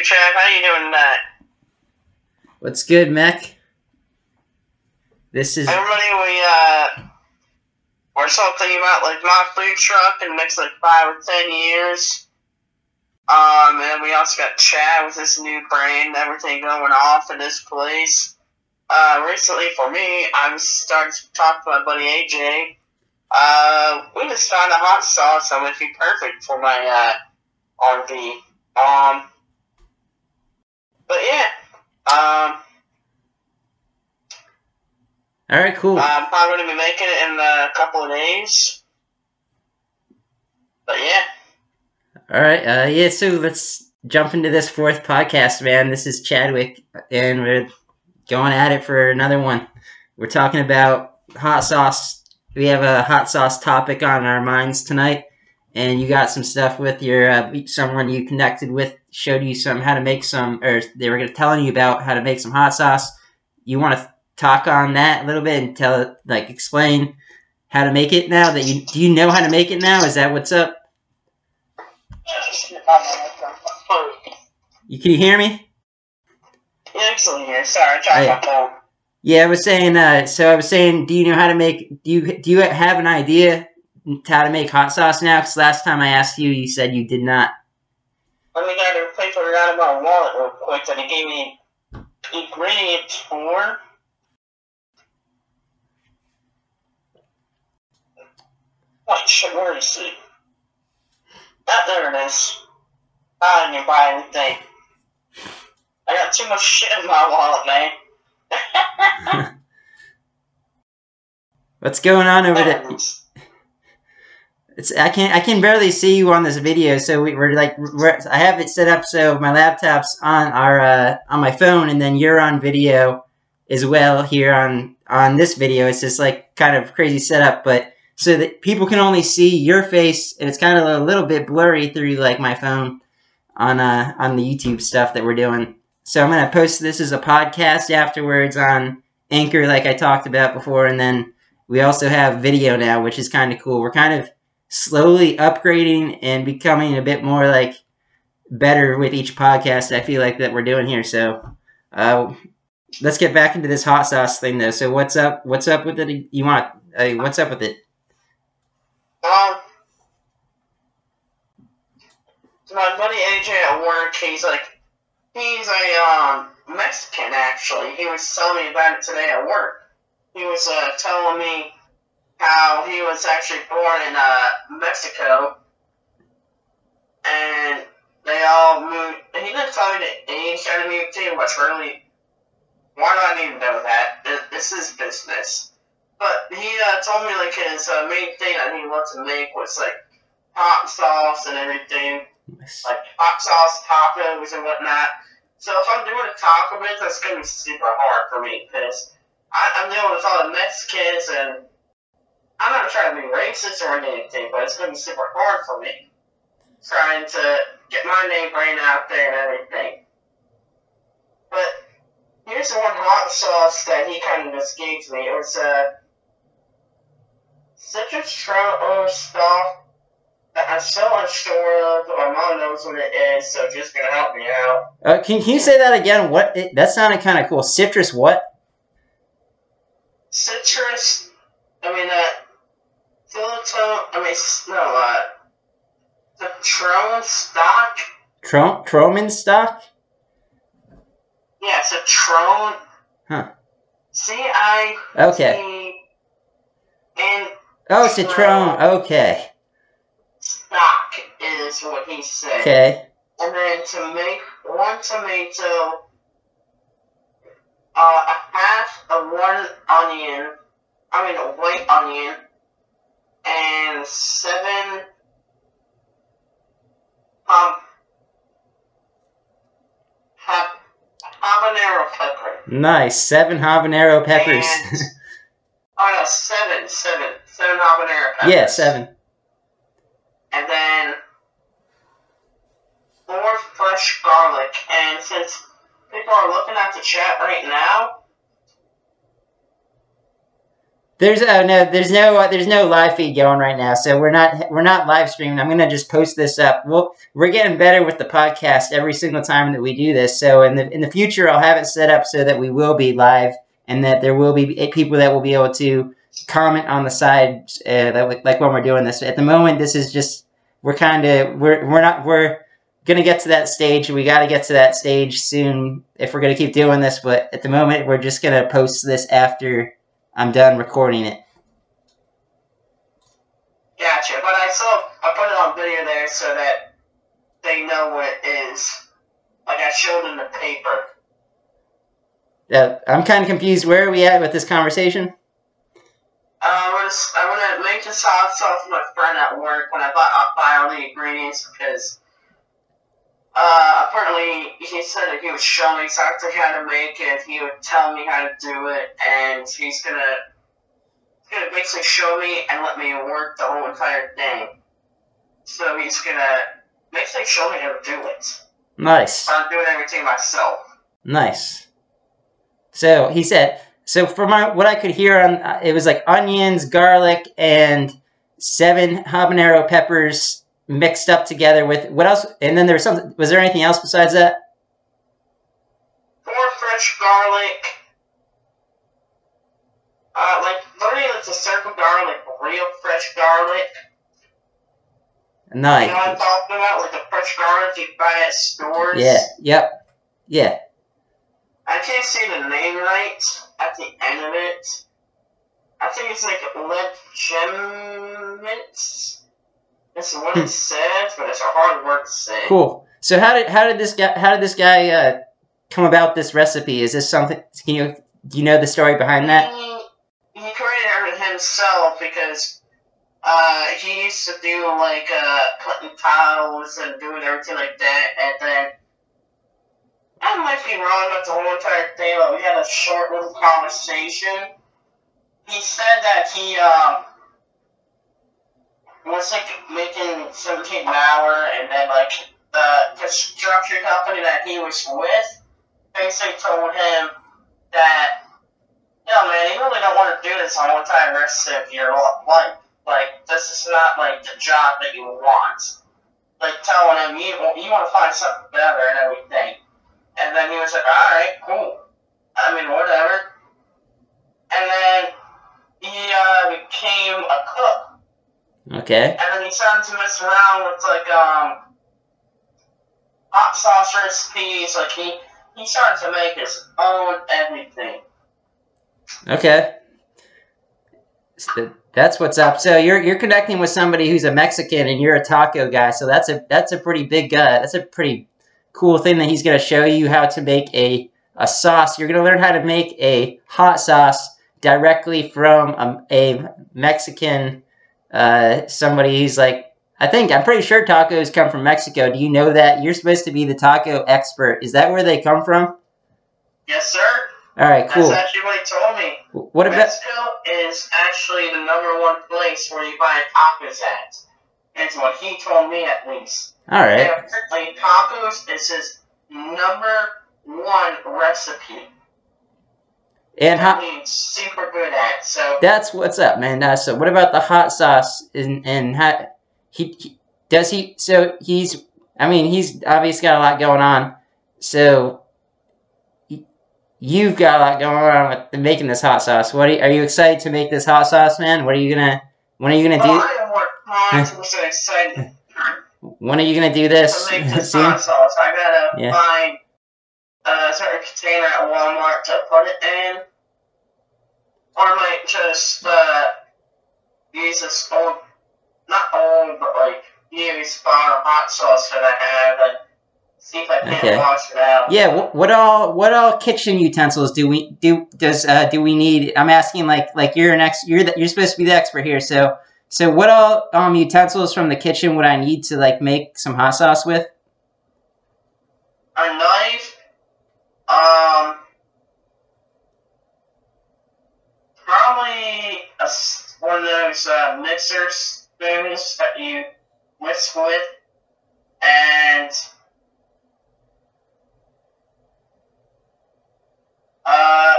you, Chad. How you doing tonight? What's good, Mech? This is Everybody, we uh, we're still thinking about like my food truck in the next like five or ten years. Um, and we also got Chad with this new brand, everything going off in this place. Uh, recently for me, I'm starting to talk to my buddy AJ. Uh, we just found a hot sauce that would be perfect for my uh RV. Um, but yeah, um. all right. Cool. I'm probably going to be making it in a couple of days. But yeah, All right. Uh, yeah. So let's jump into this fourth podcast, man. This is Chadwick, and we're going at it for another one. We're talking about hot sauce. We have a hot sauce topic on our minds tonight, and you got some stuff with your uh, someone you connected with showed you some how to make some, or they were going to telling you about how to make some hot sauce. You want to talk on that a little bit and tell, like, explain how to make it now that you do you know how to make it now? Is that what's up? You can you hear me? yeah, excellent here. Sorry, my phone. Yeah, I was saying. Uh, so I was saying, do you know how to make? Do you do you have an idea how to make hot sauce now? Because last time I asked you, you said you did not. Let me get a paper out of my wallet real quick that it gave me ingredients for. What should where is it? Ah, there it is. I didn't buy anything. I got too much shit in my wallet, man. What's going on over There there? it is. It's I can I can barely see you on this video, so we, we're like we're, I have it set up so my laptop's on our uh, on my phone, and then you're on video as well here on on this video. It's just like kind of crazy setup, but so that people can only see your face, and it's kind of a little bit blurry through like my phone on uh on the YouTube stuff that we're doing. So I'm gonna post this as a podcast afterwards on Anchor, like I talked about before, and then we also have video now, which is kind of cool. We're kind of slowly upgrading and becoming a bit more like better with each podcast. I feel like that we're doing here. So, uh, let's get back into this hot sauce thing though. So, what's up? What's up with it? You want? Uh, what's up with it? Um, my buddy AJ at work, he's like, he's a um Mexican actually. He was telling me about it today at work. He was uh, telling me how he was actually born in uh Mexico, and they all moved. And he didn't tell me the age that he moved to, which really, why do I need to know that? This is business. But he uh, told me like his uh, main thing that he wanted to make was like hot sauce and everything, like hot sauce tacos and whatnot. So if I'm doing a taco business, it's gonna be super hard for me because I'm dealing with all the Mexicans and I'm not trying to be racist or anything, but it's gonna be super hard for me trying to get my name brand out there and everything. But here's the one hot sauce that he kind of to me. It was uh, citrus trout stuff that I'm so unsure of. but My mom knows what it is, so just gonna help me out. Uh, can can you say that again? What it, that sounded kind of cool. Citrus what? Citrus, I mean, uh, Philitone, I mean, no, uh, the Tron stock? Trom Troman stock? Yeah, it's a Tron. Huh. C I Okay. N Oh, Citron. Okay. stock is what he said. Okay. And then to make one tomato, uh, a half of one onion, I mean a white onion, and seven um ha- habanero pepper. Nice. Seven habanero peppers. And- Oh no, seven, seven, seven habanero peppers. yeah, seven. and then four fresh garlic. And since people are looking at the chat right now, There's uh, no, there's no, uh, there's no live feed going right now, so we're not, we're not live streaming. I'm gonna just post this up. We'll, we're getting better with the podcast every single time that we do this. So in the in the future, I'll have it set up so that we will be live and that there will be people that will be able to comment on the side, uh, that, like when we're doing this. At the moment, this is just we're kind of we're we're not we're gonna get to that stage. We got to get to that stage soon if we're gonna keep doing this. But at the moment, we're just gonna post this after I'm done recording it. Gotcha, but I saw I put it on video there so that they know what it is. Like I showed in the paper. Yeah, I'm kind of confused. Where are we at with this conversation? Uh, I'm gonna, I'm gonna make this hot sauce with my friend at work when I buy, I buy all the ingredients because uh, he said that he would show me exactly how to make it. He would tell me how to do it, and he's gonna he's gonna basically show me and let me work the whole entire thing. So he's gonna basically show me how to do it. Nice. I'm doing everything myself. Nice. So he said so for my what I could hear on uh, it was like onions, garlic, and seven habanero peppers mixed up together with what else? And then there was something. Was there anything else besides that? Four fresh garlic. Uh, like literally, it's a circle garlic, real fresh garlic. Nice. You know what I'm talking about? Like the fresh garlic you buy at stores. Yeah. Yep. Yeah. I can't say the name right at the end of it. I think it's like legitimate. That's what it says, but it's a hard word to say. Cool. So how did how did this guy how did this guy uh, come about this recipe? Is this something? Can you do you know the story behind that? He, he created it himself because uh, he used to do like uh, cutting tiles and doing everything like that, and then I might be wrong about the whole entire thing, but we had a short little conversation. He said that he um was like making seventeen an hour, and then like the construction company that he was with basically told him that, yo man, you really don't want to do this on one time rest of your life. Like like this is not like the job that you want. Like telling him you you want to find something better and everything. And then he was like, alright, cool. I mean, whatever. And then he uh, became a cook. Okay. And then he started to mess around with, like, um, hot sauce recipes. Like, he, he started to make his own everything. Okay. So that's what's up. So you're you're connecting with somebody who's a Mexican and you're a taco guy. So that's a that's a pretty big uh, that's a pretty cool thing that he's going to show you how to make a, a sauce. You're going to learn how to make a hot sauce directly from a, a Mexican, uh, somebody who's like, I think, I'm pretty sure tacos come from Mexico. Do you know that? You're supposed to be the taco expert. Is that where they come from? Yes, sir. All right, cool. That's actually what he told me. What about Mexico is actually the number one place where you buy tacos at. It's what he told me at least. All right. And apparently tacos is his number one recipe. And he's super good at. So that's what's up, man. Uh, so what about the hot sauce and and how he, he does he? So he's I mean he's obviously got a lot going on. So you've got a lot going on with making this hot sauce. What are you, are you excited to make this hot sauce, man? What are you gonna when are you gonna do? I am more constantly excited When are you gonna do this? to make this hot sauce. I gotta Yeah. find a certain container at Walmart to put it in. Or I might just uh, use this old, not old, but like use bottle hot sauce that I have and see if I can Okay. wash it out. Yeah, what, what all what all kitchen utensils do we do does uh, do we need? I'm asking like like you're an ex you're the, you're supposed to be the expert here. So so what all um utensils from the kitchen would I need to like make some hot sauce with? A knife, um, probably a one of those uh, mixer spoons that you whisk with, and uh,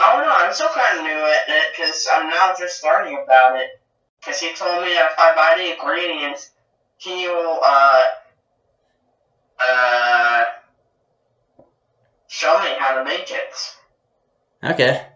I don't know. I'm still kind of new at it because I'm now just learning about it. Because he told me that if I buy the ingredients, he will uh uh show me how to make it. Okay.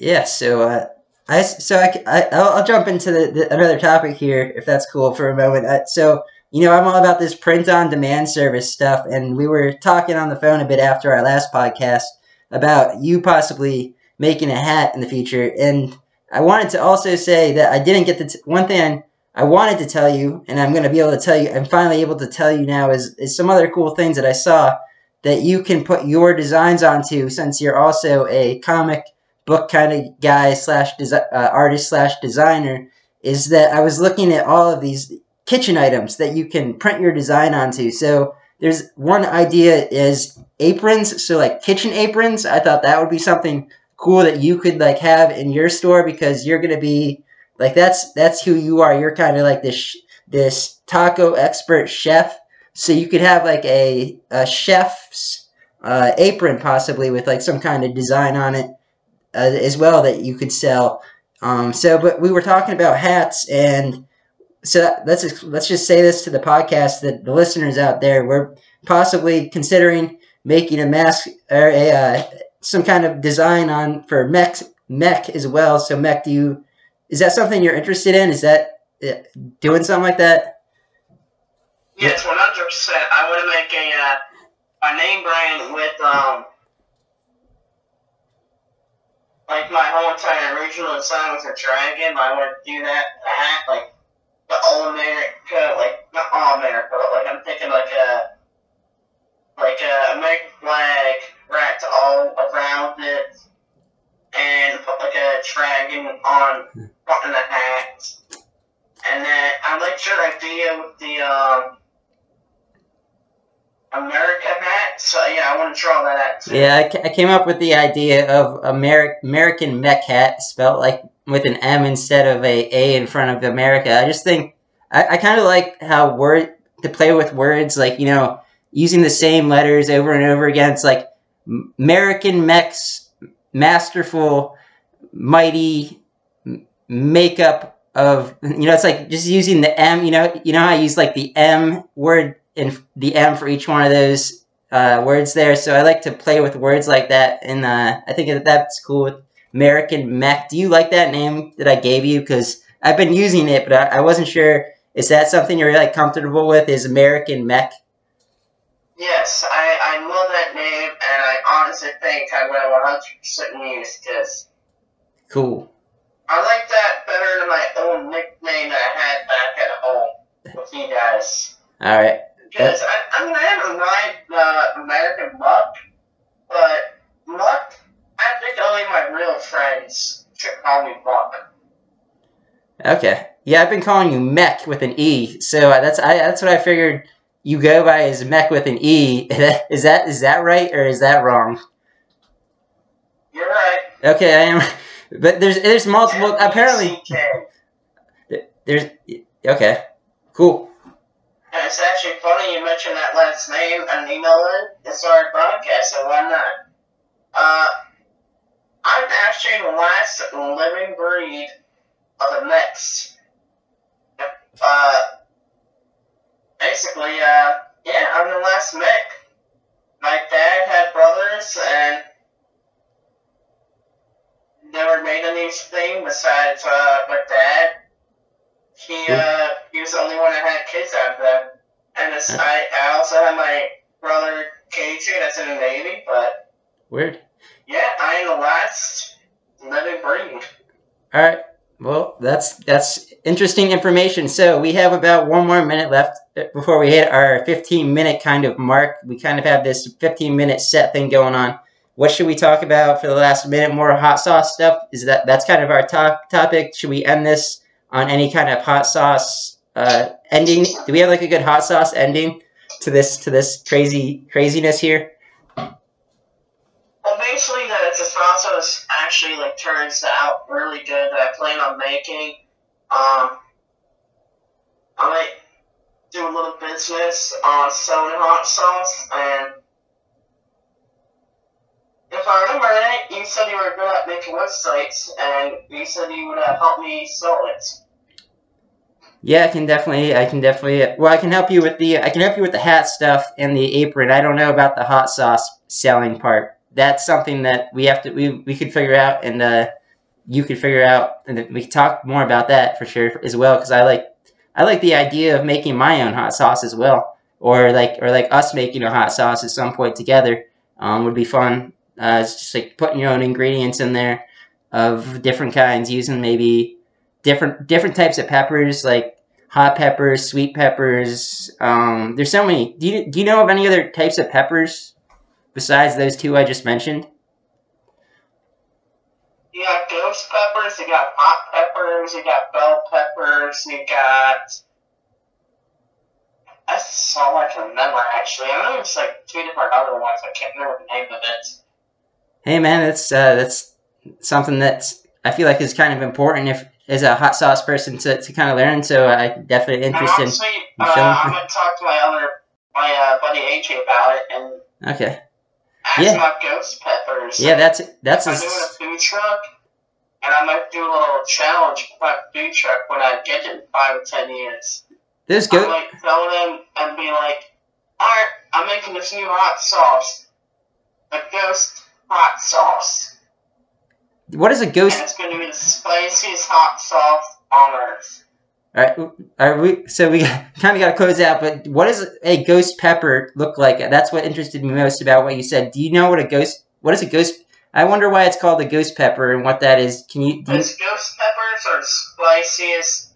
Yeah, so uh, I so I, I I'll, I'll jump into the, the, another topic here if that's cool for a moment. Uh, so you know I'm all about this print on demand service stuff, and we were talking on the phone a bit after our last podcast about you possibly making a hat in the future, and I wanted to also say that I didn't get the t- one thing I wanted to tell you, and I'm going to be able to tell you. I'm finally able to tell you now is is some other cool things that I saw that you can put your designs onto since you're also a comic book kind of guy slash desi- uh, artist slash designer is that I was looking at all of these kitchen items that you can print your design onto. So there's one idea is aprons, so like kitchen aprons. I thought that would be something cool that you could like have in your store because you're gonna be like that's that's who you are. You're kind of like this this taco expert chef so you could have like a, a chef's uh, apron possibly with like some kind of design on it uh, as well that you could sell. Um, so, but we were talking about hats, and so let's let's just say this to the podcast that the listeners out there, we're possibly considering making a mask or a uh, some kind of design on for mech mech as well. So, mech, do you is that something you're interested in? Is that uh, doing something like that? Yes, one hundred percent. I want to make a uh, a name brand with um like my whole entire original design was a dragon. I want to do that hat like the all America, like not all America, but like I'm thinking like a like a American flag wrapped all around it, and put like a dragon on on the hat. And then I liked your idea with the um America hat. So yeah, I want to draw that out. Yeah, I, I came up with the idea of Ameri- American mech hat spelled like with an M instead of a A in front of America. I just think I, I kind of like how word to play with words, like you know, using the same letters over and over again. It's like American mechs, masterful, mighty makeup of you know. It's like just using the M. You know, you know how I use like the M word in the M for each one of those uh, words there. So I like to play with words like that, and uh, I think that that's cool with American Mech. Do you like that name that I gave you? Because I've been using it, but I, I wasn't sure. Is that something you're like comfortable with? Is American Mech? Yes, I, I love that name, and I honestly think I will 100% use because Cool. I like that better than my own nickname that I had back at home with you guys. All right. Because I, I mean, I haven't mind uh, American Muck, but Muck, I think only my real friends should call me Muck. Okay. Yeah, I've been calling you Mech with an E, so that's I that's what I figured you go by is Mech with an E. Is that is that right or is that wrong? You're right. Okay, I am. But there's there's multiple. Apparently, there's okay. Cool. And it's actually funny you mentioned that last name, and know? It's our podcast, so why not? Uh, I'm actually the last living breed of the Mets. Uh, basically, uh, yeah, I'm the last Mick. My dad had brothers, and never made anything besides uh, my dad. He uh, he was only one that had kids out of them. And it's, I, I also have my brother KJ that's in the Navy, but Weird. yeah, I am the last living breed. All right. Well, that's that's interesting information. So we have about one more minute left uh, before we hit our 15 minute kind of mark. We kind of have this 15 minute set thing going on. What should we talk about for the last minute? More hot sauce stuff. Is that that's kind of our top topic? Should we end this on any kind of hot sauce uh, ending? Do we have like a good hot sauce ending to this to this crazy craziness here? Well, basically, the, the sauce actually like turns out really good that I plan on making. Um, I might do a little business on selling hot sauce, and if I remember right, you said you were good at making websites, and you said you would uh, help me sell it. Yeah, I can definitely, I can definitely, well, I can help you with the, I can help you with the hat stuff and the apron. I don't know about the hot sauce selling part. That's something that we have to, we, we could figure out, and uh, you could figure out, and we could talk more about that for sure as well, because I like, I like the idea of making my own hot sauce as well, or like, or like us making a hot sauce at some point together. Um, would be fun. Uh, it's just like putting your own ingredients in there of different kinds, using maybe different different types of peppers, like hot peppers, sweet peppers. Um, there's so many. Do you do you know of any other types of peppers besides those two I just mentioned? You got ghost peppers, you got hot peppers, you got bell peppers, you got. That's so much to remember, actually. I know there's like two different other ones. I can't remember the name of it. Hey man, that's uh, that's something that's I feel like is kind of important if as a hot sauce person to, to kind of learn. So I definitely interested. honestly, in uh. I'm gonna talk to my other my uh, buddy AJ about it and Okay, ask Yeah. about ghost peppers. yeah, that's that's a, I'm doing a food truck, and I might do a little challenge with my food truck when I get it in five or ten years. there's I go. might tell them and be like, "Alright, I'm making this new hot sauce, a ghost hot sauce, What is a and ghost? it's gonna be the spiciest hot sauce on earth." All right, are we? So we kind of got to close out. But what does a ghost pepper look like? That's what interested me most about what you said. Do you know what a ghost? What is a ghost? I wonder why it's called a ghost pepper and what that is. Can you? Because ghost peppers are spiciest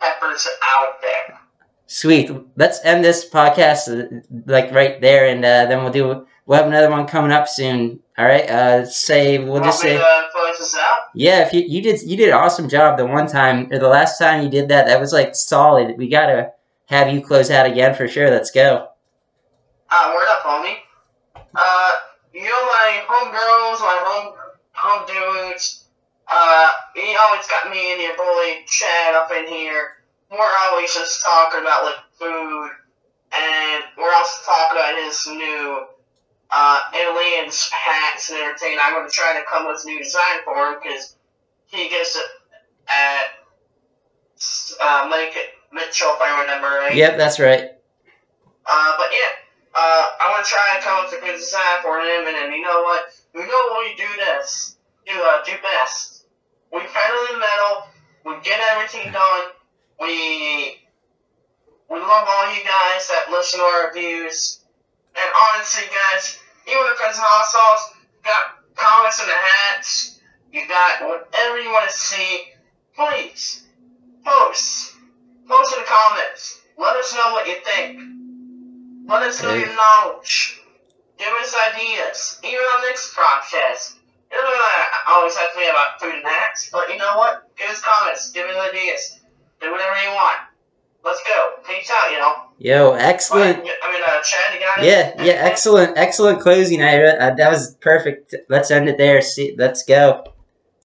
peppers out there. sweet. Let's end this podcast uh, like right there, and uh, then we'll do. We'll have another one coming up soon. All right. Uh, say we'll just say. to this out? Yeah, if you, you did you did an awesome job the one time or the last time you did that, that was like solid. We gotta have you close out again for sure. Let's go. Uh, word up, homie. Uh, you know my homegirls, my home home dudes. Uh, you always got me and your boy Chad up in here. We're always just talking about like food, and we're also talking about his new uh aliens hats and everything. I'm gonna try to come with a new design for him because he gets it at uh, Lake Mitchell, if I remember right. Yep, that's right. Uh, but yeah, uh, I want to try and come up with a good design for him, and then you know what? We know when we do this, do uh, do best. We pedal the metal. We get everything done. We we love all you guys that listen to our reviews. And honestly, guys, even if it's hot sauce, you got comments in the hats. You got whatever you want to see. Please post. Post in the comments. Let us know what you think. Let us know your knowledge. Give us ideas. Even on next podcast. It doesn't always have to be about food and hacks, but you know what? Give us comments. Give us ideas. Do whatever you want. Let's go. Peace out, you know. Yo, excellent. I Yeah, yeah, excellent, excellent closing. Uh, that was perfect. Let's end it there. See, let's go.